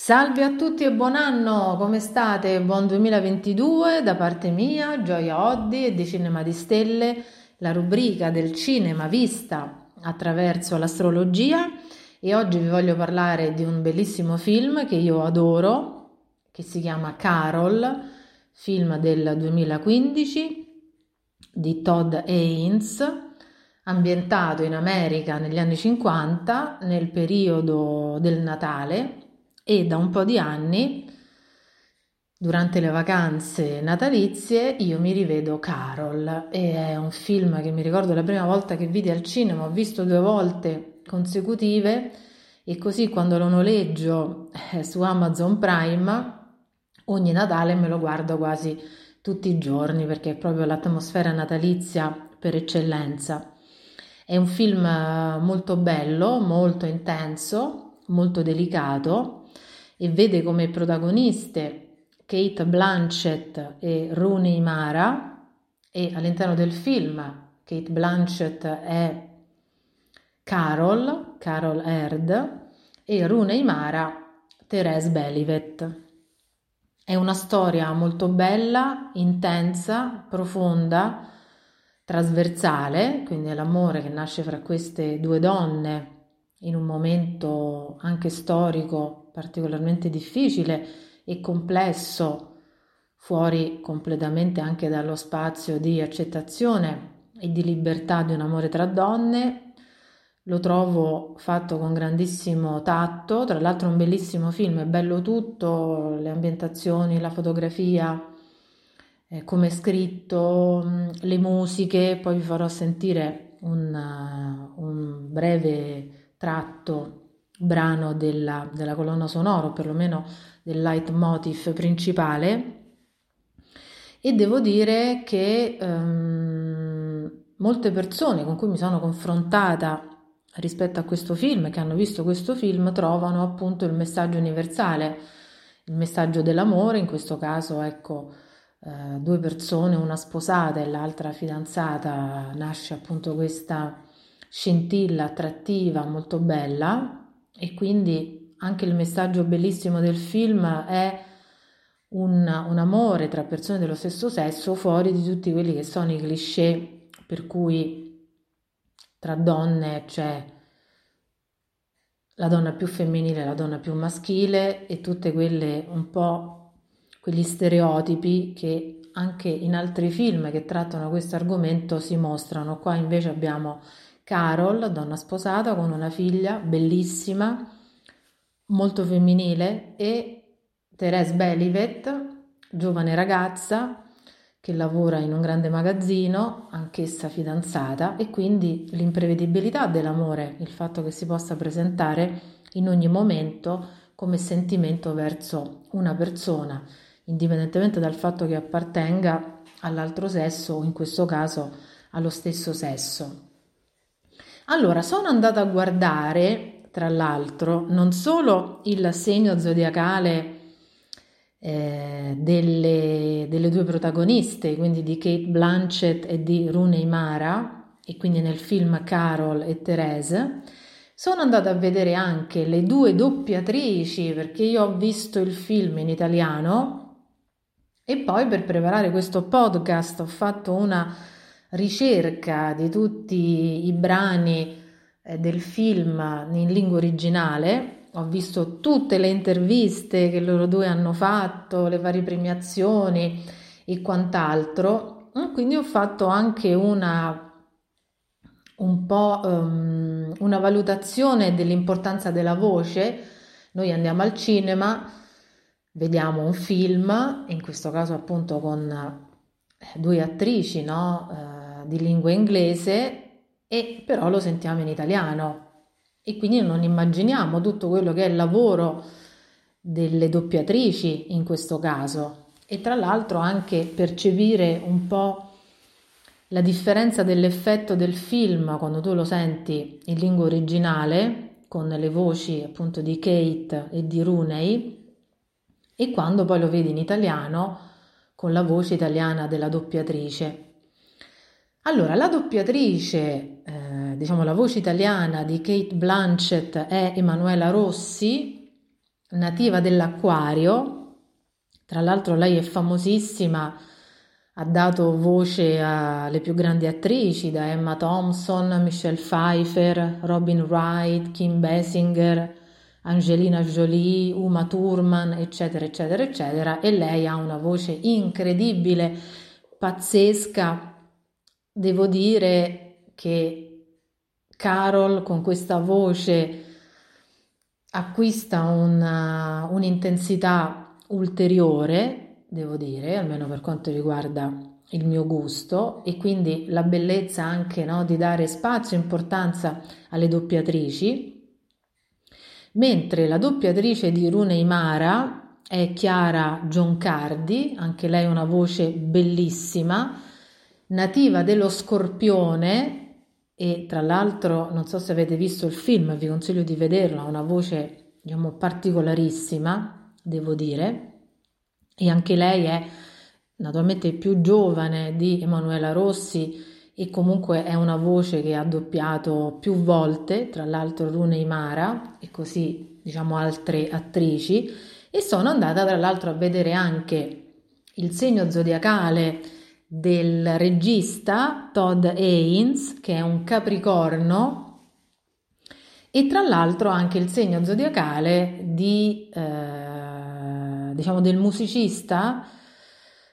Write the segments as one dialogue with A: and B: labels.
A: Salve a tutti e buon anno, come state? Buon 2022 da parte mia, Gioia Oddi e di Cinema di Stelle, la rubrica del cinema vista attraverso l'astrologia e oggi vi voglio parlare di un bellissimo film che io adoro, che si chiama Carol, film del 2015 di Todd Haynes, ambientato in America negli anni 50 nel periodo del Natale e da un po' di anni durante le vacanze natalizie io mi rivedo Carol e è un film che mi ricordo la prima volta che vidi al cinema, ho visto due volte consecutive e così quando lo noleggio eh, su Amazon Prime ogni Natale me lo guardo quasi tutti i giorni perché è proprio l'atmosfera natalizia per eccellenza. È un film molto bello, molto intenso, molto delicato e vede come protagoniste Kate Blanchett e Rooney Mara e all'interno del film Kate Blanchett è Carol, Carol Herd e Rooney Mara Therese Belivet. È una storia molto bella, intensa, profonda, trasversale, quindi è l'amore che nasce fra queste due donne in un momento anche storico particolarmente difficile e complesso, fuori completamente anche dallo spazio di accettazione e di libertà di un amore tra donne. Lo trovo fatto con grandissimo tatto, tra l'altro un bellissimo film, è bello tutto, le ambientazioni, la fotografia, eh, come è scritto, mm, le musiche, poi vi farò sentire un, uh, un breve tratto brano della, della colonna sonora, o perlomeno del leitmotiv principale, e devo dire che um, molte persone con cui mi sono confrontata rispetto a questo film, che hanno visto questo film, trovano appunto il messaggio universale, il messaggio dell'amore, in questo caso ecco eh, due persone, una sposata e l'altra fidanzata, nasce appunto questa scintilla attrattiva molto bella e quindi anche il messaggio bellissimo del film è un, un, amore tra persone dello stesso sesso fuori di tutti quelli che sono i cliché per cui tra donne c'è la donna più femminile e la donna più maschile e tutte quelle un po' quegli stereotipi che anche in altri film che trattano questo argomento si mostrano. Qua invece abbiamo Carol, donna sposata con una figlia bellissima, molto femminile, e Therese Belivet, giovane ragazza che lavora in un grande magazzino, anch'essa fidanzata, e quindi l'imprevedibilità dell'amore, il fatto che si possa presentare in ogni momento come sentimento verso una persona, indipendentemente dal fatto che appartenga all'altro sesso o in questo caso allo stesso sesso. Allora, sono andata a guardare, tra l'altro, non solo il segno zodiacale eh, delle, delle, due protagoniste, quindi di Kate Blanchett e di Rooney Mara, e quindi nel film Carol e Therese, sono andata a vedere anche le due doppiatrici perché io ho visto il film in italiano e poi per preparare questo podcast ho fatto una ricerca di tutti i brani eh, del film in lingua originale ho visto tutte le interviste che loro due hanno fatto, le varie premiazioni e quant'altro, quindi ho fatto anche una, un po' um, una valutazione dell'importanza della voce. Noi andiamo al cinema, vediamo un film, in questo caso appunto con eh, due attrici no? Di lingua inglese, e però lo sentiamo in italiano e quindi non immaginiamo tutto quello che è il lavoro delle doppiatrici in questo caso e tra l'altro anche percepire un po' la differenza dell'effetto del film quando tu lo senti in lingua originale con le voci appunto di Kate e di Rooney e quando poi lo vedi in italiano con la voce italiana della doppiatrice. Allora, la doppiatrice, eh, diciamo la voce italiana di Kate Blanchett è Emanuela Rossi, nativa dell'Acquario. Tra l'altro lei è famosissima, ha dato voce alle più grandi attrici, da Emma Thompson, Michelle Pfeiffer, Robin Wright, Kim Basinger, Angelina Jolie, Uma Thurman, eccetera, eccetera, eccetera. E lei ha una voce incredibile, pazzesca, Devo dire che Carol con questa voce acquista una, un'intensità ulteriore, devo dire, almeno per quanto riguarda il mio gusto e quindi la bellezza anche no, di dare spazio e importanza alle doppiatrici, mentre la doppiatrice di Rune Imara è Chiara Giancardi, anche lei una voce bellissima, nativa dello scorpione e tra l'altro non so se avete visto il film, vi consiglio di vederlo, ha una voce diciamo particolarissima, devo dire, e anche lei è naturalmente più giovane di Emanuela Rossi e comunque è una voce che ha doppiato più volte, tra l'altro Rune Imara e così diciamo altre attrici. E sono andata tra l'altro a vedere anche il segno zodiacale del regista Todd Haynes, che è un capricorno, e tra l'altro anche il segno zodiacale di, eh, diciamo del musicista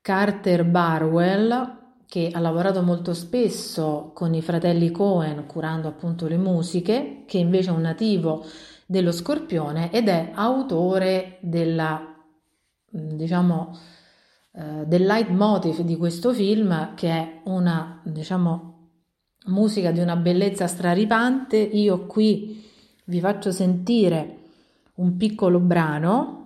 A: Carter Barwell, che ha lavorato molto spesso con i fratelli Cohen curando appunto le musiche, che invece è un nativo dello Scorpione ed è autore della, diciamo, eh, del leitmotiv di questo film che è una diciamo musica di una bellezza straripante. Io qui vi faccio sentire un piccolo brano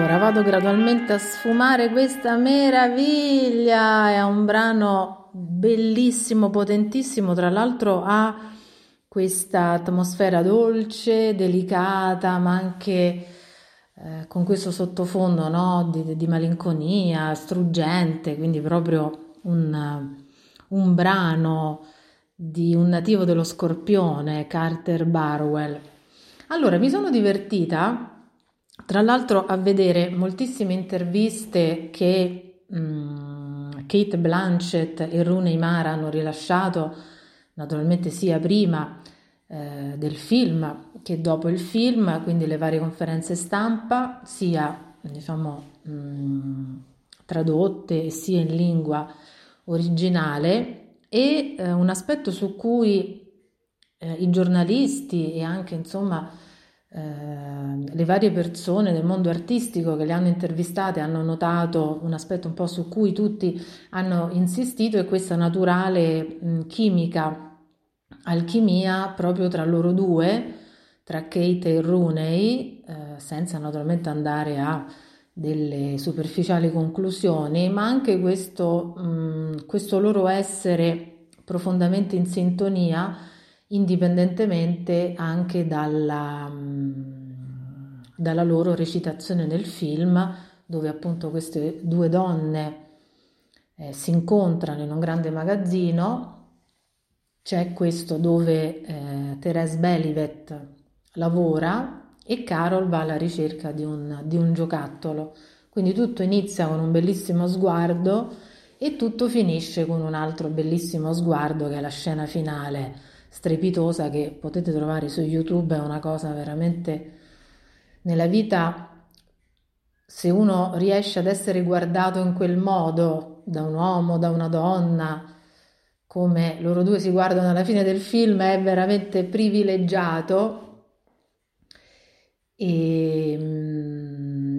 A: vado gradualmente a sfumare questa meraviglia. È un brano bellissimo, potentissimo, tra l'altro ha questa atmosfera dolce, delicata, ma anche eh, con questo sottofondo no? di, di, malinconia, struggente, quindi proprio un, un brano di un nativo dello Scorpione, Carter Barwell. Allora, mi sono divertita, tra l'altro, a vedere moltissime interviste che um, Kate Blanchett e Rooney Mara hanno rilasciato, naturalmente sia prima eh, del film che dopo il film, quindi le varie conferenze stampa, sia diciamo mh, tradotte sia in lingua originale. E eh, un aspetto su cui eh, i giornalisti e anche insomma eh, le varie persone del mondo artistico che le hanno intervistate hanno notato un aspetto un po' su cui tutti hanno insistito è questa naturale mh, chimica, alchimia proprio tra loro due, tra Kate e Rooney, eh, senza naturalmente andare a delle superficiali conclusioni, ma anche questo, mh, questo loro essere profondamente in sintonia, indipendentemente anche dalla, mh, dalla loro recitazione nel film, dove appunto queste due donne eh, si incontrano in un grande magazzino. C'è questo dove eh, Therese Belivet lavora e Carol va alla ricerca di un, di un giocattolo. Quindi tutto inizia con un bellissimo sguardo e tutto finisce con un altro bellissimo sguardo che è la scena finale strepitosa che potete trovare su YouTube, è una cosa veramente nella vita se uno riesce ad essere guardato in quel modo da un uomo, da una donna, come loro due si guardano alla fine del film, è veramente privilegiato. E, mm,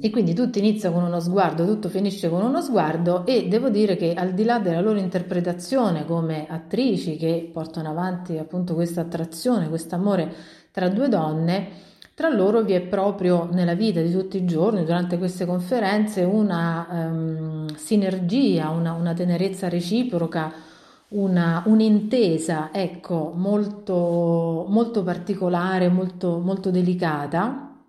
A: e, quindi tutto inizia con uno sguardo, tutto finisce con uno sguardo e devo dire che al di là della loro interpretazione come attrici che portano avanti appunto questa attrazione, questo amore tra due donne, tra loro vi è proprio nella vita di tutti i giorni, durante queste conferenze, una um, sinergia, una, una, tenerezza reciproca, una, un'intesa, ecco, molto, molto particolare, molto, molto delicata.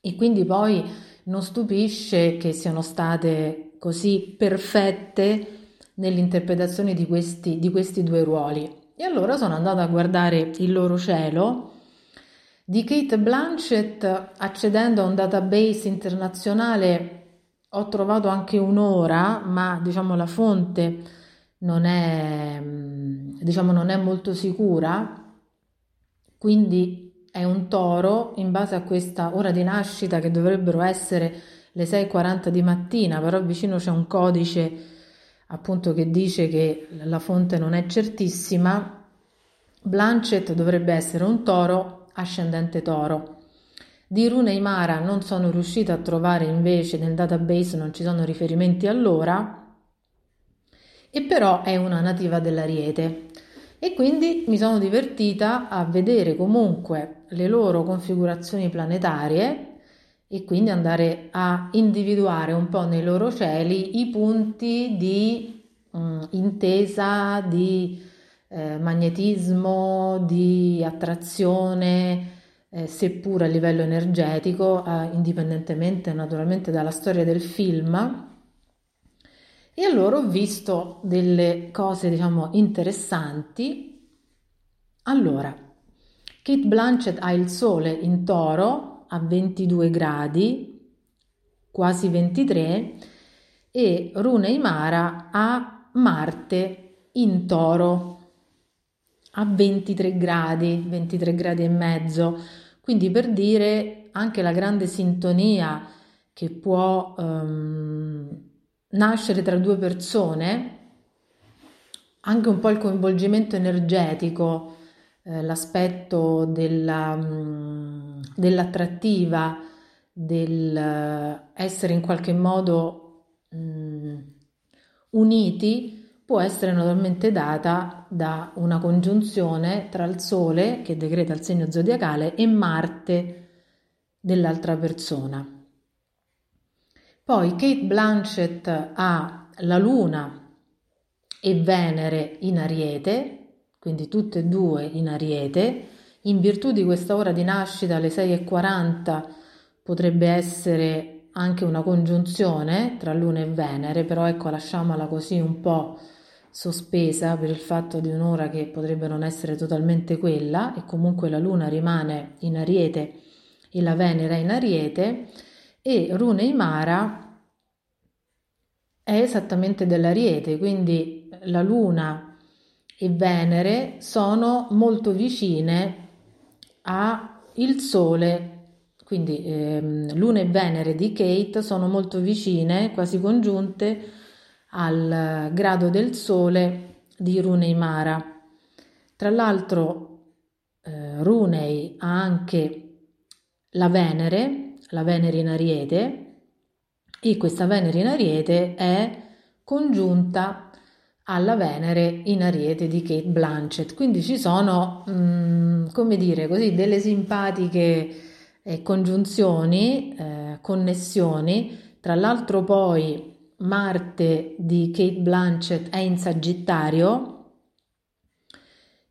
A: E quindi poi non stupisce che siano state così perfette nell'interpretazione di questi, di questi due ruoli. E allora sono andata a guardare il loro cielo di Kate Blanchett accedendo a un database internazionale ho trovato anche un'ora, ma diciamo la fonte non è, diciamo, non è molto sicura, quindi è un toro in base a questa ora di nascita che dovrebbero essere le 6.40 di mattina, però vicino c'è un codice appunto che dice che la fonte non è certissima. Blanchett dovrebbe essere un toro ascendente toro. Di Rune Imara non sono riuscita a trovare invece nel database, non ci sono riferimenti all'ora, e però è una nativa dell'Ariete e quindi mi sono divertita a vedere comunque le loro configurazioni planetarie e quindi andare a individuare un po' nei loro cieli i punti di um, intesa, di eh, magnetismo, di attrazione, eh, seppur a livello energetico, eh, indipendentemente naturalmente dalla storia del film e allora ho visto delle cose, diciamo, interessanti. Allora, Kate Blanchett ha il Sole in Toro a 22 gradi, quasi 23, e Rune Imara ha Marte in Toro a 23 gradi, 23 gradi e mezzo. Quindi per dire anche la grande sintonia che può um, nascere tra due persone, anche un po' il coinvolgimento energetico, eh, l'aspetto della, mh, dell'attrattiva, del uh, essere in qualche modo mh, uniti, può essere naturalmente data da una congiunzione tra il Sole, che decreta il segno zodiacale, e Marte dell'altra persona. Poi Kate Blanchett ha la Luna e Venere in Ariete, quindi tutte e due in Ariete. In virtù di questa ora di nascita alle 6.40 potrebbe essere anche una congiunzione tra Luna e Venere, però ecco lasciamola così un po' sospesa per il fatto di un'ora che potrebbe non essere totalmente quella e comunque la Luna rimane in Ariete e la Venere in Ariete e Rune Imara è esattamente dell'Ariete, quindi la Luna e Venere sono molto vicine al Sole, quindi ehm, Luna e Venere di Kate sono molto vicine, quasi congiunte al grado del Sole di Runei Mara. Tra l'altro eh, Runei ha anche la Venere, la Venere in Ariete, e questa Venere in Ariete è congiunta alla Venere in Ariete di Kate Blanchett. Quindi ci sono, mh, mm, come dire così, delle simpatiche eh, congiunzioni, eh, connessioni. Tra l'altro poi Marte di Kate Blanchett è in Sagittario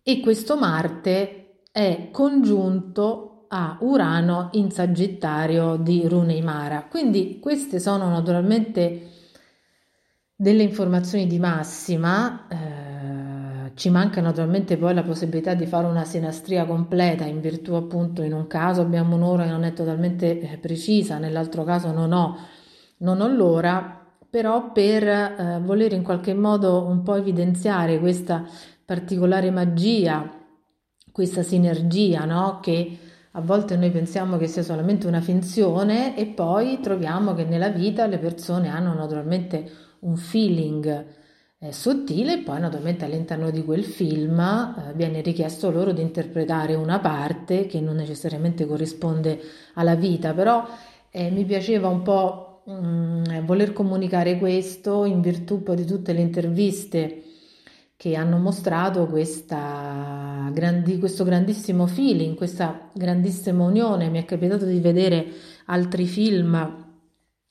A: e questo Marte è congiunto a Urano in Sagittario di Rune Imara. Quindi queste sono naturalmente delle informazioni di massima. Eh, ci manca naturalmente poi la possibilità di fare una sinastria completa in virtù appunto in un caso abbiamo un'ora che non è totalmente eh, precisa, nell'altro caso non ho, non ho l'ora però per eh, voler in qualche modo un po' evidenziare questa particolare magia, questa sinergia, no? che a volte noi pensiamo che sia solamente una finzione e poi troviamo che nella vita le persone hanno naturalmente un feeling eh, sottile poi naturalmente all'interno di quel film eh, viene richiesto loro di interpretare una parte che non necessariamente corrisponde alla vita, però eh, mi piaceva un po' mh, voler comunicare questo in virtù di tutte le interviste che hanno mostrato questa, grandi, questo grandissimo feeling, questa grandissima unione. Mi è capitato di vedere altri film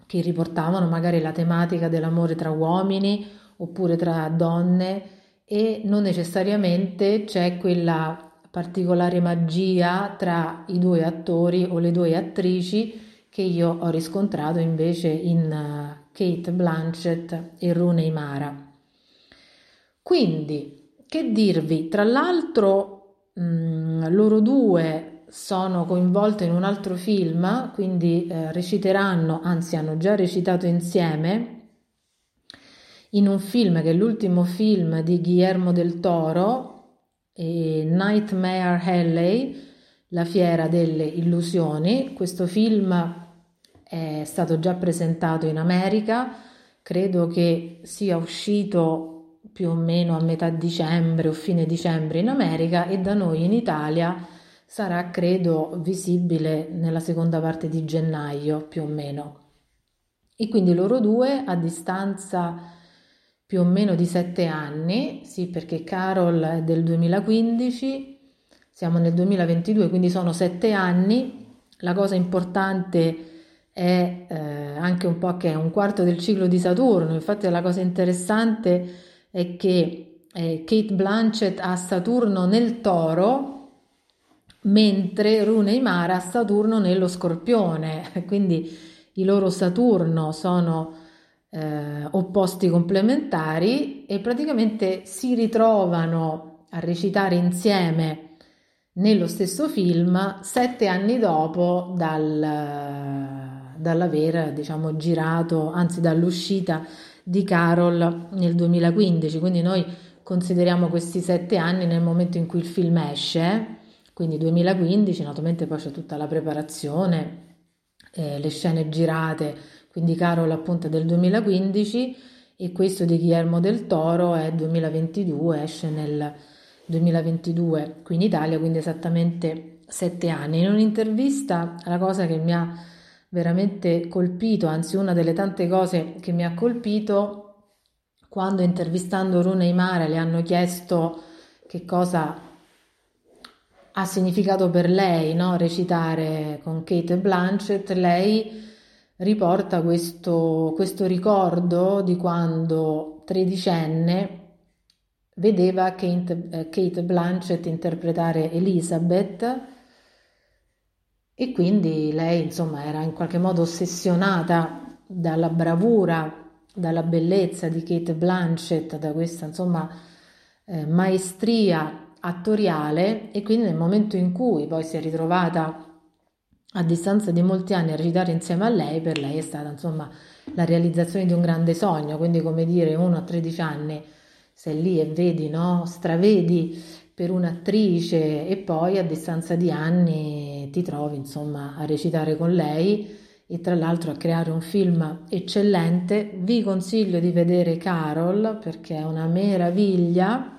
A: che riportavano magari la tematica dell'amore tra uomini oppure tra donne e non necessariamente c'è quella particolare magia tra i due attori o le due attrici che io ho riscontrato invece in uh, Kate Blanchett e Rooney Mara. Quindi, che dirvi, tra l'altro mh, mm, loro due sono coinvolte in un altro film, quindi eh, reciteranno, anzi hanno già recitato insieme, in un film che è l'ultimo film di Guillermo del Toro, Nightmare Alley, La fiera delle illusioni. Questo film è stato già presentato in America, credo che sia uscito più o meno a metà dicembre o fine dicembre in America e da noi in Italia sarà credo visibile nella seconda parte di gennaio più o meno. E quindi loro due a distanza più o meno di sette anni, sì perché Carol è del 2015, siamo nel 2022, quindi sono sette anni. La cosa importante è eh, anche un po' che è un quarto del ciclo di Saturno. Infatti la cosa interessante è che eh, Kate Blanchett ha Saturno nel toro, mentre Rune Imara ha Saturno nello scorpione. Quindi i loro Saturno sono eh, opposti complementari e praticamente si ritrovano a recitare insieme nello stesso film sette anni dopo dal dall'aver diciamo, girato, anzi dall'uscita di Carol nel 2015, quindi noi consideriamo questi sette anni nel momento in cui il film esce, quindi 2015, naturalmente poi c'è tutta la preparazione, eh, le scene girate, quindi Carol appunto è del 2015 e questo di Guillermo del Toro è 2022, esce nel 2022 qui in Italia, quindi esattamente sette anni. In un'intervista la cosa che mi ha veramente colpito, anzi una delle tante cose che mi ha colpito quando intervistando Rune Imara le hanno chiesto che cosa ha significato per lei no? recitare con Kate Blanchett, lei riporta questo, questo ricordo di quando tredicenne vedeva Kate, eh, Kate Blanchett interpretare Elizabeth e quindi lei insomma era in qualche modo ossessionata dalla bravura dalla bellezza di Kate Blanchett, da questa insomma eh, maestria attoriale e quindi nel momento in cui poi si è ritrovata a distanza di molti anni a recitare insieme a lei, per lei è stata insomma la realizzazione di un grande sogno, quindi come dire uno a 13 anni sei lì e vedi, no? stravedi per un'attrice e poi a distanza di anni ti trovi insomma a recitare con lei e tra l'altro a creare un film eccellente. Vi consiglio di vedere Carol perché è una meraviglia.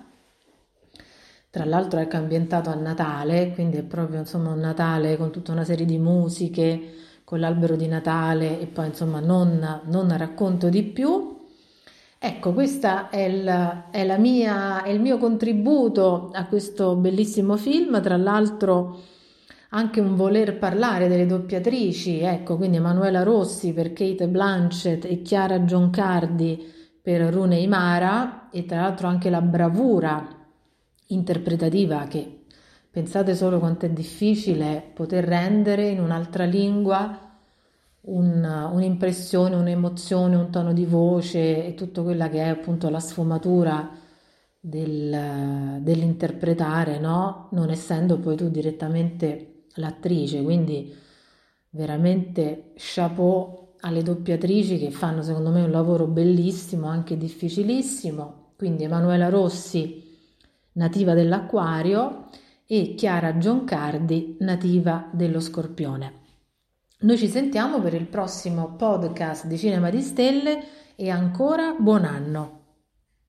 A: Tra l'altro è anche ambientato a Natale, quindi è proprio insomma un Natale con tutta una serie di musiche, con l'albero di Natale e poi insomma non, non racconto di più. Ecco, questo è, è, è il mio contributo a questo bellissimo film, tra l'altro anche un voler parlare delle doppiatrici, ecco, quindi Emanuela Rossi per Kate Blanchett e Chiara Giancardi per Rune Imara e tra l'altro anche la bravura interpretativa che pensate solo quanto è difficile poter rendere in un'altra lingua un, un'impressione, un'emozione, un tono di voce e tutto quella che è appunto la sfumatura del, dell'interpretare, no? Non essendo poi tu direttamente l'attrice, quindi veramente chapeau alle doppiatrici che fanno secondo me un lavoro bellissimo, anche difficilissimo. Quindi Emanuela Rossi, nativa dell'Acquario, e Chiara Giancardi, nativa dello Scorpione. Noi ci sentiamo per il prossimo podcast di Cinema di Stelle e ancora buon anno!